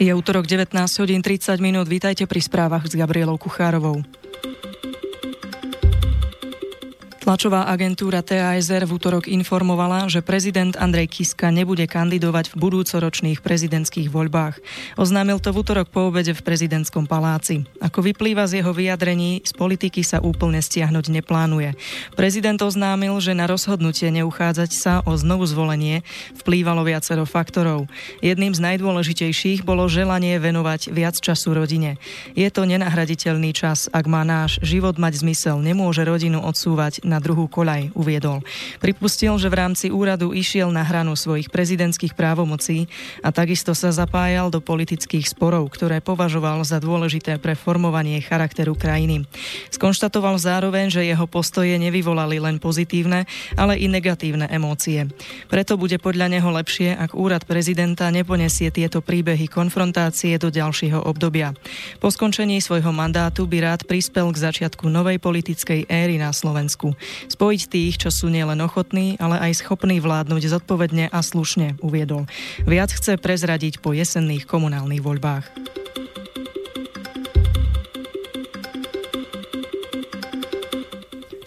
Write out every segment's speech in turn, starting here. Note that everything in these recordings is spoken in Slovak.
Je útorok 19 hodín 30 minút. Vítajte pri správach s Gabrielou Kuchárovou. Tlačová agentúra TASR v útorok informovala, že prezident Andrej Kiska nebude kandidovať v budúcoročných prezidentských voľbách. Oznámil to v útorok po obede v prezidentskom paláci. Ako vyplýva z jeho vyjadrení, z politiky sa úplne stiahnuť neplánuje. Prezident oznámil, že na rozhodnutie neuchádzať sa o znovu zvolenie vplývalo viacero faktorov. Jedným z najdôležitejších bolo želanie venovať viac času rodine. Je to nenahraditeľný čas, ak má náš život mať zmysel, nemôže rodinu odsúvať na druhú koľaj, uviedol. Pripustil, že v rámci úradu išiel na hranu svojich prezidentských právomocí a takisto sa zapájal do politických sporov, ktoré považoval za dôležité pre formovanie charakteru krajiny. Skonštatoval zároveň, že jeho postoje nevyvolali len pozitívne, ale i negatívne emócie. Preto bude podľa neho lepšie, ak úrad prezidenta neponesie tieto príbehy konfrontácie do ďalšieho obdobia. Po skončení svojho mandátu by rád prispel k začiatku novej politickej éry na Slovensku. Spojiť tých, čo sú nielen ochotní, ale aj schopní vládnuť zodpovedne a slušne, uviedol. Viac chce prezradiť po jesenných komunálnych voľbách.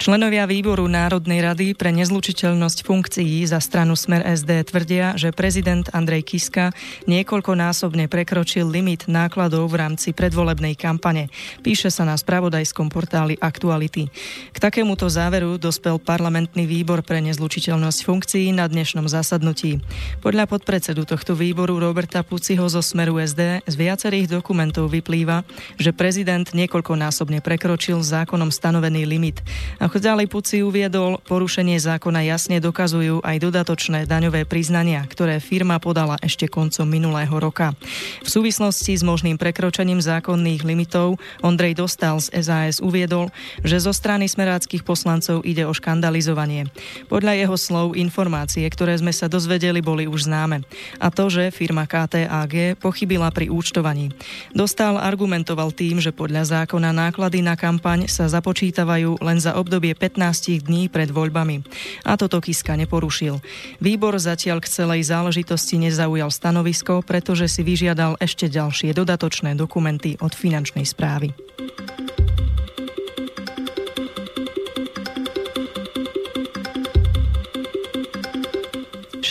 Členovia výboru Národnej rady pre nezlučiteľnosť funkcií za stranu Smer SD tvrdia, že prezident Andrej Kiska niekoľkonásobne prekročil limit nákladov v rámci predvolebnej kampane. Píše sa na spravodajskom portáli Aktuality. K takémuto záveru dospel parlamentný výbor pre nezlučiteľnosť funkcií na dnešnom zasadnutí. Podľa podpredsedu tohto výboru Roberta Puciho zo Smeru SD z viacerých dokumentov vyplýva, že prezident niekoľkonásobne prekročil zákonom stanovený limit. A ako ďalej Puci uviedol, porušenie zákona jasne dokazujú aj dodatočné daňové priznania, ktoré firma podala ešte koncom minulého roka. V súvislosti s možným prekročením zákonných limitov Ondrej Dostal z SAS uviedol, že zo strany smeráckých poslancov ide o škandalizovanie. Podľa jeho slov informácie, ktoré sme sa dozvedeli, boli už známe. A to, že firma KTAG pochybila pri účtovaní. Dostal argumentoval tým, že podľa zákona náklady na kampaň sa započítavajú len za obdobie obdobie 15 dní pred voľbami. A toto Kiska neporušil. Výbor zatiaľ k celej záležitosti nezaujal stanovisko, pretože si vyžiadal ešte ďalšie dodatočné dokumenty od finančnej správy.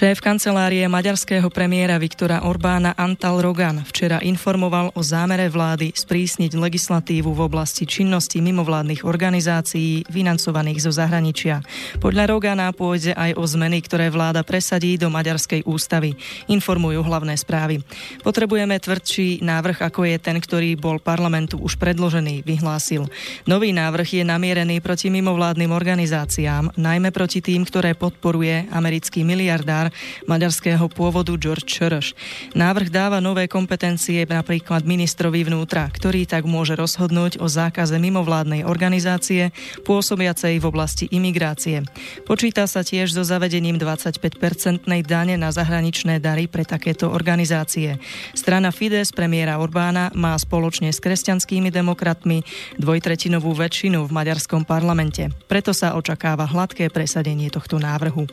Šéf kancelárie maďarského premiéra Viktora Orbána Antal Rogan včera informoval o zámere vlády sprísniť legislatívu v oblasti činnosti mimovládnych organizácií financovaných zo zahraničia. Podľa Rogana pôjde aj o zmeny, ktoré vláda presadí do maďarskej ústavy, informujú hlavné správy. Potrebujeme tvrdší návrh, ako je ten, ktorý bol parlamentu už predložený, vyhlásil. Nový návrh je namierený proti mimovládnym organizáciám, najmä proti tým, ktoré podporuje americký miliardár maďarského pôvodu George Soros. Návrh dáva nové kompetencie napríklad ministrovi vnútra, ktorý tak môže rozhodnúť o zákaze mimovládnej organizácie pôsobiacej v oblasti imigrácie. Počíta sa tiež so zavedením 25-percentnej dane na zahraničné dary pre takéto organizácie. Strana Fides premiéra Orbána má spoločne s kresťanskými demokratmi dvojtretinovú väčšinu v maďarskom parlamente. Preto sa očakáva hladké presadenie tohto návrhu.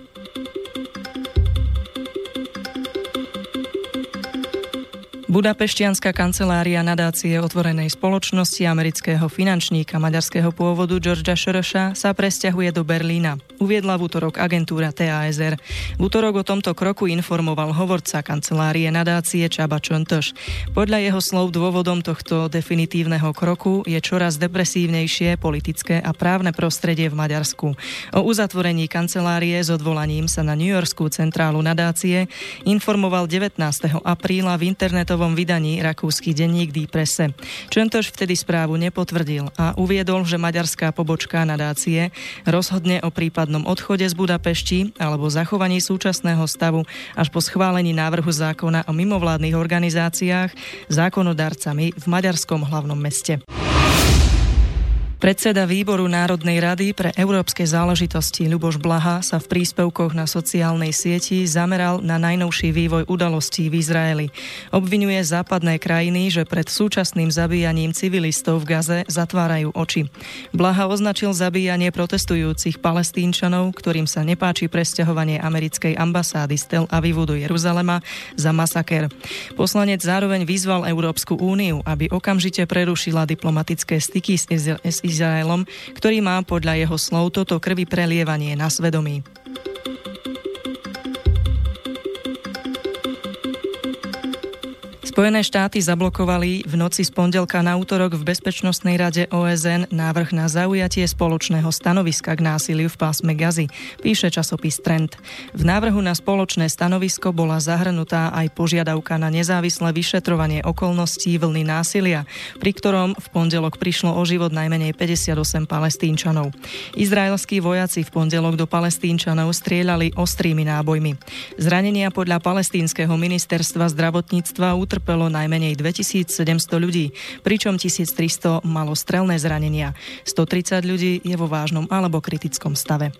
Budapeštianská kancelária nadácie otvorenej spoločnosti amerického finančníka maďarského pôvodu Georgia Šoroša sa presťahuje do Berlína. Uviedla v útorok agentúra TASR. V útorok o tomto kroku informoval hovorca kancelárie nadácie Čaba Čontoš. Podľa jeho slov dôvodom tohto definitívneho kroku je čoraz depresívnejšie politické a právne prostredie v Maďarsku. O uzatvorení kancelárie s odvolaním sa na New Yorkskú centrálu nadácie informoval 19. apríla v internetovom novom vydaní rakúsky denník Die Presse. Čentoš vtedy správu nepotvrdil a uviedol, že maďarská pobočka nadácie rozhodne o prípadnom odchode z Budapešti alebo zachovaní súčasného stavu až po schválení návrhu zákona o mimovládnych organizáciách zákonodarcami v maďarskom hlavnom meste. Predseda výboru Národnej rady pre európske záležitosti Ľuboš Blaha sa v príspevkoch na sociálnej sieti zameral na najnovší vývoj udalostí v Izraeli. Obvinuje západné krajiny, že pred súčasným zabíjaním civilistov v Gaze zatvárajú oči. Blaha označil zabíjanie protestujúcich palestínčanov, ktorým sa nepáči presťahovanie americkej ambasády z Tel Avivu do Jeruzalema za masaker. Poslanec zároveň vyzval Európsku úniu, aby okamžite prerušila diplomatické styky s Izraelom, ktorý má podľa jeho slov toto krvi prelievanie na svedomí. Spojené štáty zablokovali v noci z pondelka na útorok v Bezpečnostnej rade OSN návrh na zaujatie spoločného stanoviska k násiliu v pásme Gazy, píše časopis Trend. V návrhu na spoločné stanovisko bola zahrnutá aj požiadavka na nezávislé vyšetrovanie okolností vlny násilia, pri ktorom v pondelok prišlo o život najmenej 58 palestínčanov. Izraelskí vojaci v pondelok do palestínčanov strieľali ostrými nábojmi. Zranenia podľa palestínskeho ministerstva zdravotníctva utrpeli utrpelo najmenej 2700 ľudí, pričom 1300 malo strelné zranenia. 130 ľudí je vo vážnom alebo kritickom stave.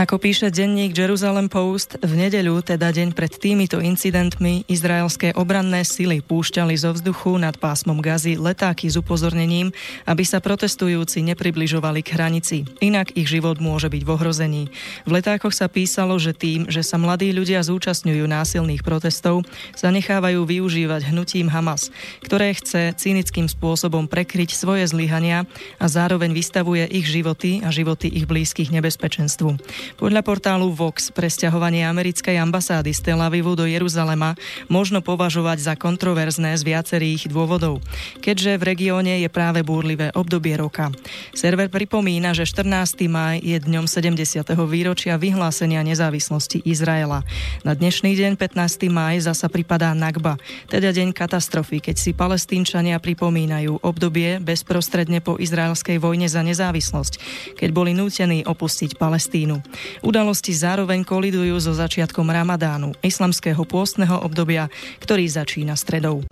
Ako píše denník Jerusalem Post, v nedeľu, teda deň pred týmito incidentmi, izraelské obranné sily púšťali zo vzduchu nad pásmom Gazy letáky s upozornením, aby sa protestujúci nepribližovali k hranici, inak ich život môže byť v ohrození. V letákoch sa písalo, že tým, že sa mladí ľudia zúčastňujú násilných protestov, sa nechávajú využívať hnutím Hamas, ktoré chce cynickým spôsobom prekryť svoje zlyhania a zároveň vystavuje ich životy a životy ich blízkych nebezpečenstvu. Podľa portálu Vox presťahovanie americkej ambasády z Tel Avivu do Jeruzalema možno považovať za kontroverzné z viacerých dôvodov, keďže v regióne je práve búrlivé obdobie roka. Server pripomína, že 14. maj je dňom 70. výročia vyhlásenia nezávislosti Izraela. Na dnešný deň 15. maj zasa pripadá Nagba, teda deň katastrofy, keď si palestínčania pripomínajú obdobie bezprostredne po izraelskej vojne za nezávislosť, keď boli nútení opustiť Palestínu. Udalosti zároveň kolidujú so začiatkom Ramadánu, islamského pôstneho obdobia, ktorý začína stredou.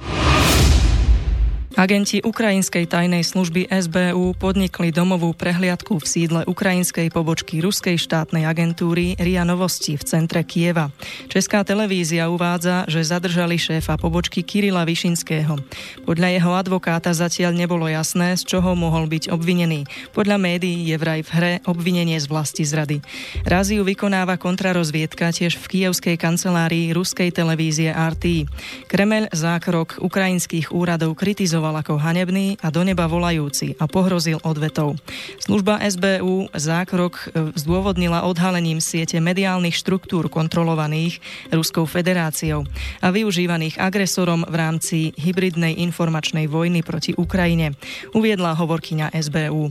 Agenti ukrajinskej tajnej služby SBU podnikli domovú prehliadku v sídle ukrajinskej pobočky ruskej štátnej agentúry RIA Novosti v centre Kieva. Česká televízia uvádza, že zadržali šéfa pobočky Kirila Višinského. Podľa jeho advokáta zatiaľ nebolo jasné, z čoho mohol byť obvinený. Podľa médií je vraj v hre obvinenie z vlasti zrady. Ráziu vykonáva kontrarozviedka tiež v kievskej kancelárii ruskej televízie RT. Kremel zákrok ukrajinských úradov kritizoval označoval ako hanebný a do neba volajúci a pohrozil odvetou. Služba SBU zákrok e, zdôvodnila odhalením siete mediálnych štruktúr kontrolovaných Ruskou federáciou a využívaných agresorom v rámci hybridnej informačnej vojny proti Ukrajine, uviedla hovorkyňa SBU.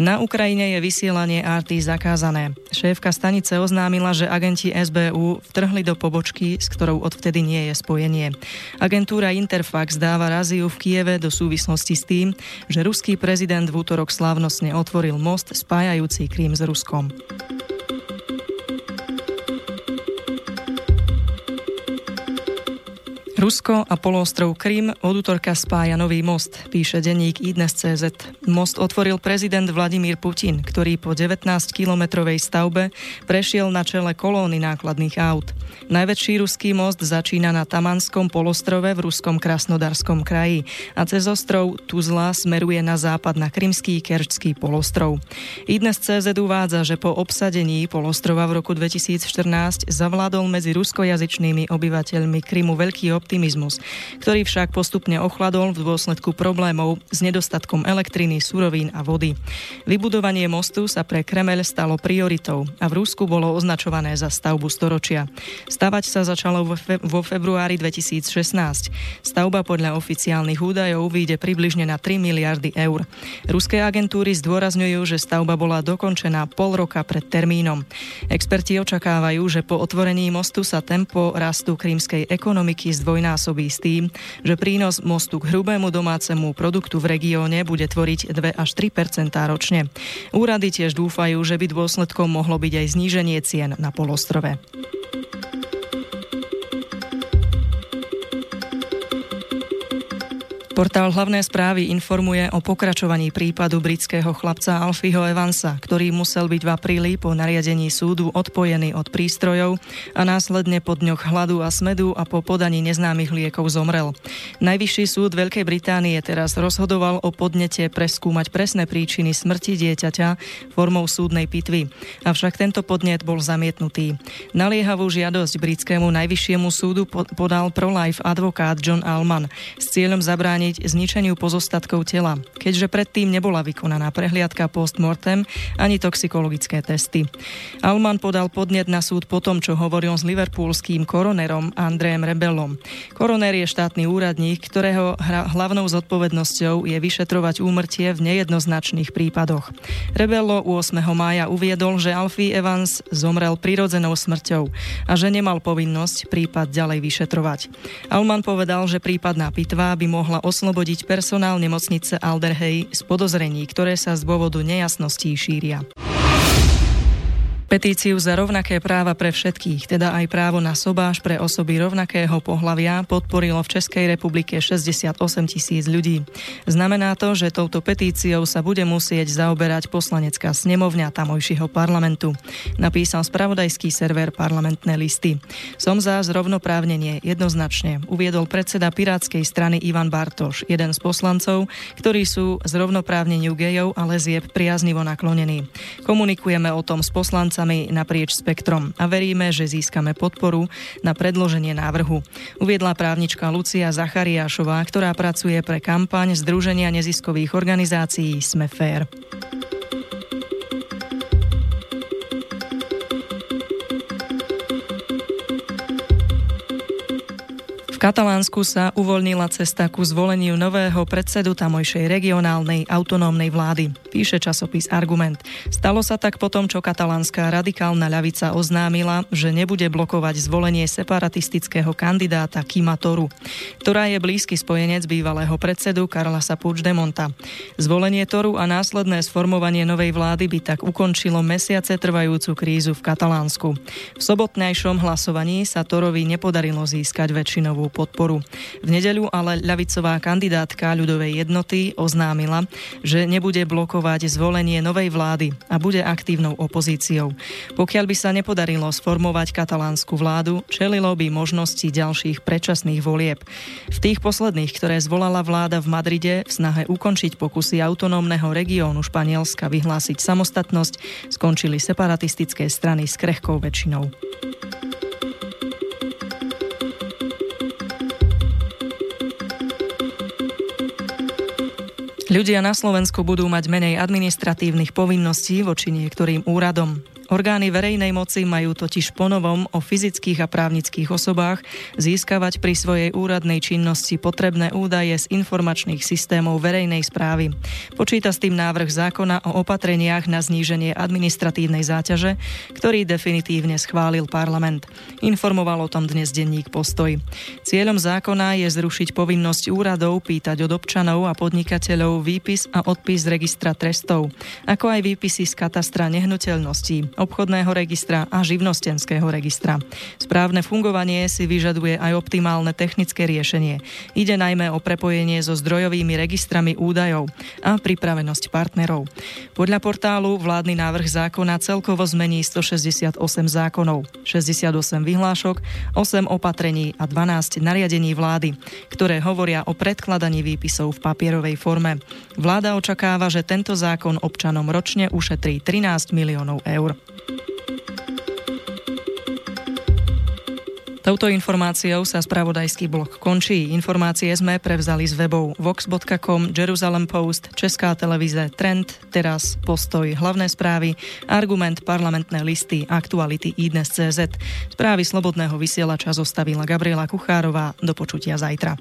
Na Ukrajine je vysielanie RT zakázané. Šéfka stanice oznámila, že agenti SBU vtrhli do pobočky, s ktorou odvtedy nie je spojenie. Agentúra Interfax dáva raziu v Kieve do súvislosti s tým, že ruský prezident v útorok slávnostne otvoril most spájajúci Krím s Ruskom. Rusko a poloostrov Krym od útorka spája nový most, píše denník Idnes.cz. Most otvoril prezident Vladimír Putin, ktorý po 19-kilometrovej stavbe prešiel na čele kolóny nákladných aut. Najväčší ruský most začína na Tamanskom polostrove v ruskom Krasnodarskom kraji a cez ostrov Tuzla smeruje na západ na Krymský Kerčský polostrov. Idnes.cz uvádza, že po obsadení polostrova v roku 2014 zavládol medzi ruskojazyčnými obyvateľmi Krymu veľký optimizmus optimizmus, ktorý však postupne ochladol v dôsledku problémov s nedostatkom elektriny, surovín a vody. Vybudovanie mostu sa pre Kremel stalo prioritou a v Rusku bolo označované za stavbu storočia. Stavať sa začalo vo, fe- vo februári 2016. Stavba podľa oficiálnych údajov vyjde približne na 3 miliardy eur. Ruské agentúry zdôrazňujú, že stavba bola dokončená pol roka pred termínom. Experti očakávajú, že po otvorení mostu sa tempo rastu krímskej ekonomiky zdvojná zdvojnásobí s tým, že prínos mostu k hrubému domácemu produktu v regióne bude tvoriť 2 až 3 ročne. Úrady tiež dúfajú, že by dôsledkom mohlo byť aj zníženie cien na polostrove. Portál hlavné správy informuje o pokračovaní prípadu britského chlapca Alfieho Evansa, ktorý musel byť v apríli po nariadení súdu odpojený od prístrojov a následne po dňoch hladu a smedu a po podaní neznámych liekov zomrel. Najvyšší súd Veľkej Británie teraz rozhodoval o podnete preskúmať presné príčiny smrti dieťaťa formou súdnej pitvy. Avšak tento podnet bol zamietnutý. Naliehavú žiadosť britskému najvyššiemu súdu podal pro-life advokát John Alman s cieľom zabrániť zabrániť zničeniu pozostatkov tela, keďže predtým nebola vykonaná prehliadka post-mortem ani toxikologické testy. Alman podal podnet na súd po tom, čo hovoril s liverpoolským koronerom Andrejem Rebellom. Koroner je štátny úradník, ktorého hlavnou zodpovednosťou je vyšetrovať úmrtie v nejednoznačných prípadoch. Rebello 8. mája uviedol, že Alfie Evans zomrel prirodzenou smrťou a že nemal povinnosť prípad ďalej vyšetrovať. Alman povedal, že prípadná pitva by mohla oslobodiť personál nemocnice Alderhey z podozrení, ktoré sa z dôvodu nejasností šíria. Petíciu za rovnaké práva pre všetkých, teda aj právo na sobáš pre osoby rovnakého pohlavia, podporilo v Českej republike 68 tisíc ľudí. Znamená to, že touto petíciou sa bude musieť zaoberať poslanecká snemovňa tamojšieho parlamentu. Napísal spravodajský server parlamentné listy. Som za zrovnoprávnenie jednoznačne, uviedol predseda Pirátskej strany Ivan Bartoš, jeden z poslancov, ktorí sú zrovnoprávneniu gejov a lezieb priaznivo naklonení. Komunikujeme o tom s poslancami poslancami naprieč spektrom a veríme, že získame podporu na predloženie návrhu. Uviedla právnička Lucia Zachariášová, ktorá pracuje pre kampaň Združenia neziskových organizácií Sme Fair. Katalánsku sa uvoľnila cesta ku zvoleniu nového predsedu tamojšej regionálnej autonómnej vlády, píše časopis Argument. Stalo sa tak potom, čo katalánska radikálna ľavica oznámila, že nebude blokovať zvolenie separatistického kandidáta Kima Toru, ktorá je blízky spojenec bývalého predsedu Karlasa Puigdemonta. Zvolenie Toru a následné sformovanie novej vlády by tak ukončilo mesiace trvajúcu krízu v Katalánsku. V sobotnejšom hlasovaní sa Torovi nepodarilo získať väčšinovú podporu. V nedeľu ale ľavicová kandidátka ľudovej jednoty oznámila, že nebude blokovať zvolenie novej vlády a bude aktívnou opozíciou. Pokiaľ by sa nepodarilo sformovať katalánsku vládu, čelilo by možnosti ďalších predčasných volieb. V tých posledných, ktoré zvolala vláda v Madride v snahe ukončiť pokusy autonómneho regiónu Španielska vyhlásiť samostatnosť, skončili separatistické strany s krehkou väčšinou. Ľudia na Slovensku budú mať menej administratívnych povinností voči niektorým úradom. Orgány verejnej moci majú totiž ponovom o fyzických a právnických osobách získavať pri svojej úradnej činnosti potrebné údaje z informačných systémov verejnej správy. Počíta s tým návrh zákona o opatreniach na zníženie administratívnej záťaže, ktorý definitívne schválil parlament. Informoval o tom dnes denník Postoj. Cieľom zákona je zrušiť povinnosť úradov pýtať od občanov a podnikateľov výpis a odpis z registra trestov, ako aj výpisy z katastra nehnuteľností, obchodného registra a živnostenského registra. Správne fungovanie si vyžaduje aj optimálne technické riešenie. Ide najmä o prepojenie so zdrojovými registrami údajov a pripravenosť partnerov. Podľa portálu vládny návrh zákona celkovo zmení 168 zákonov, 68 vyhlášok, 8 opatrení a 12 nariadení vlády, ktoré hovoria o predkladaní výpisov v papierovej forme. Vláda očakáva, že tento zákon občanom ročne ušetrí 13 miliónov eur. Touto informáciou sa spravodajský blok končí. Informácie sme prevzali z webov vox.com, Jerusalem Post, Česká televíze, Trend, Teraz, Postoj, Hlavné správy, Argument, Parlamentné listy, Aktuality, iDnes.cz. Správy Slobodného vysielača zostavila Gabriela Kuchárová. Do počutia zajtra.